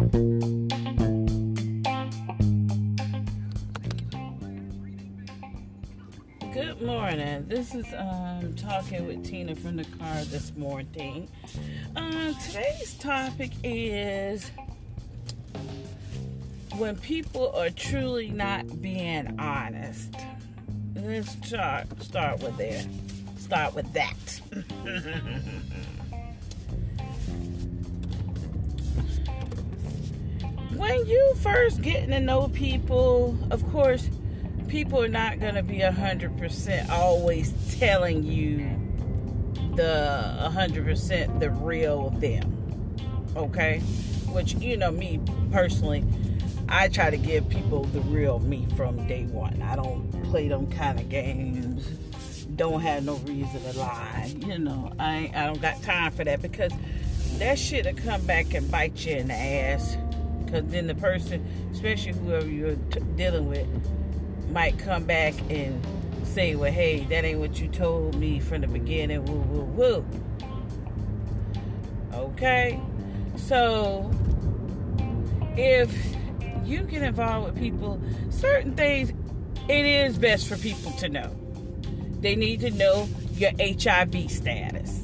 Good morning. This is um, talking with Tina from the car this morning. Um, today's topic is when people are truly not being honest. Let's start start with there. Start with that. when you first getting to know people, of course, people are not going to be 100% always telling you the 100% the real them. Okay? Which, you know, me personally, I try to give people the real me from day one. I don't play them kind of games. Don't have no reason to lie. You know, I I don't got time for that because that shit'll come back and bite you in the ass. Because then the person, especially whoever you're t- dealing with, might come back and say, well, hey, that ain't what you told me from the beginning. Woo, woo, woo. Okay? So, if you get involved with people, certain things, it is best for people to know. They need to know your HIV status.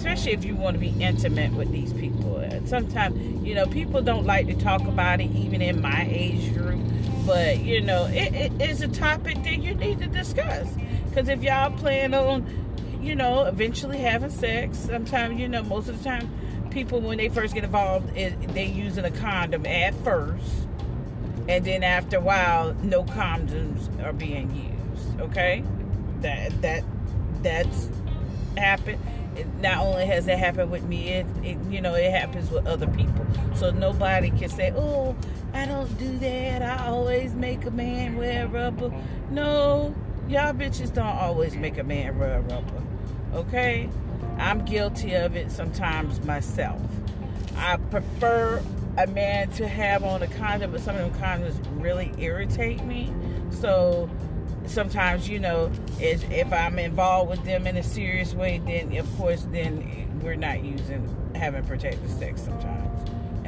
Especially if you want to be intimate with these people. And sometimes, you know, people don't like to talk about it, even in my age group. But you know it, it is a topic that you need to discuss. Because if y'all plan on you know eventually having sex sometimes you know most of the time people when they first get involved it, they using a condom at first. And then after a while no condoms are being used. Okay? That that that's happened not only has it happened with me it, it you know it happens with other people so nobody can say oh I don't do that. I always make a man wear rubber. No, y'all bitches don't always make a man wear rubber. Okay? I'm guilty of it sometimes myself. I prefer a man to have on a condom, but some of them condoms really irritate me. So sometimes, you know, if I'm involved with them in a serious way, then of course, then we're not using having protected sex sometimes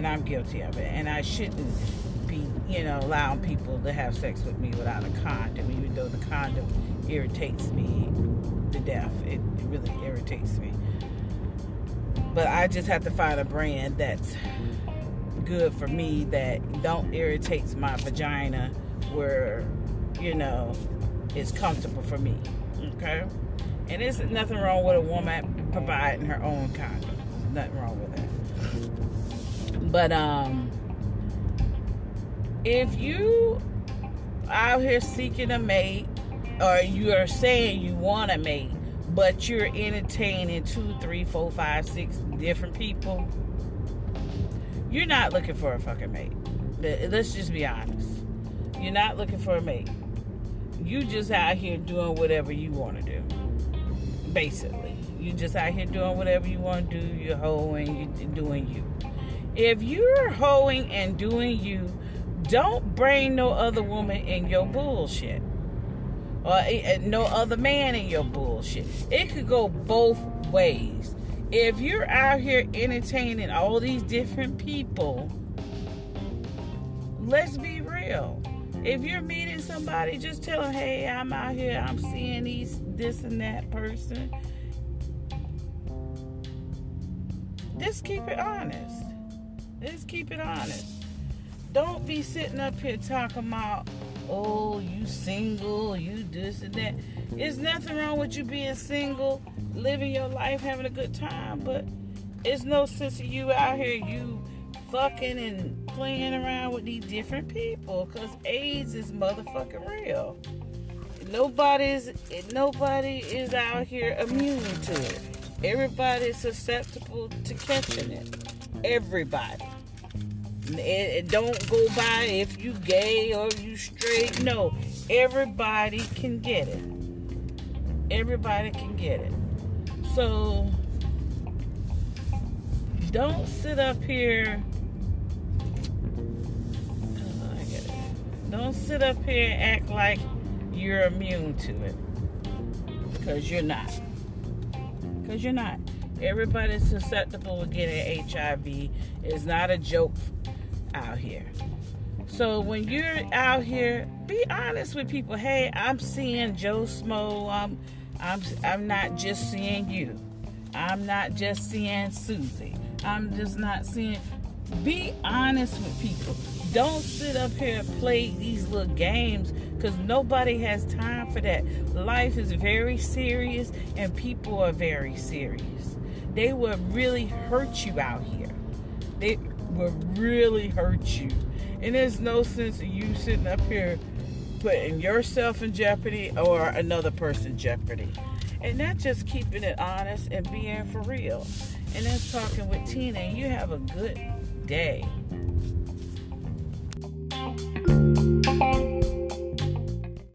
and I'm guilty of it. And I shouldn't be, you know, allowing people to have sex with me without a condom, even though the condom irritates me to death. It, it really irritates me. But I just have to find a brand that's good for me that don't irritates my vagina where, you know, it's comfortable for me. Okay? And there's nothing wrong with a woman providing her own condom. Nothing wrong with that. But um if you out here seeking a mate or you are saying you want a mate, but you're entertaining two, three, four, five, six different people, you're not looking for a fucking mate. Let's just be honest. You're not looking for a mate. You just out here doing whatever you want to do. Basically. You just out here doing whatever you want to do. You're hoeing, you're doing you. If you're hoeing and doing you, don't bring no other woman in your bullshit. Or eh, eh, no other man in your bullshit. It could go both ways. If you're out here entertaining all these different people, let's be real. If you're meeting somebody, just tell them, hey, I'm out here, I'm seeing these this and that person. Just keep it honest. Let's keep it honest. Don't be sitting up here talking about, oh, you single, you this and that. There's nothing wrong with you being single, living your life, having a good time, but it's no sense of you out here, you fucking and playing around with these different people, because AIDS is motherfucking real. Nobody's nobody is out here immune to it. Everybody's susceptible to catching it. Everybody. It, it don't go by if you gay or you straight. No, everybody can get it. Everybody can get it. So don't sit up here. Don't sit up here and act like you're immune to it. Because you're not. Because you're not. Everybody's susceptible to getting HIV. It's not a joke out here. So when you're out here, be honest with people. Hey, I'm seeing Joe Smo. I'm, I'm, I'm not just seeing you. I'm not just seeing Susie. I'm just not seeing. Be honest with people. Don't sit up here and play these little games because nobody has time for that. Life is very serious and people are very serious. They will really hurt you out here. They will really hurt you. And there's no sense of you sitting up here putting yourself in jeopardy or another person jeopardy. And that's just keeping it honest and being for real. And that's talking with Tina. And you have a good day.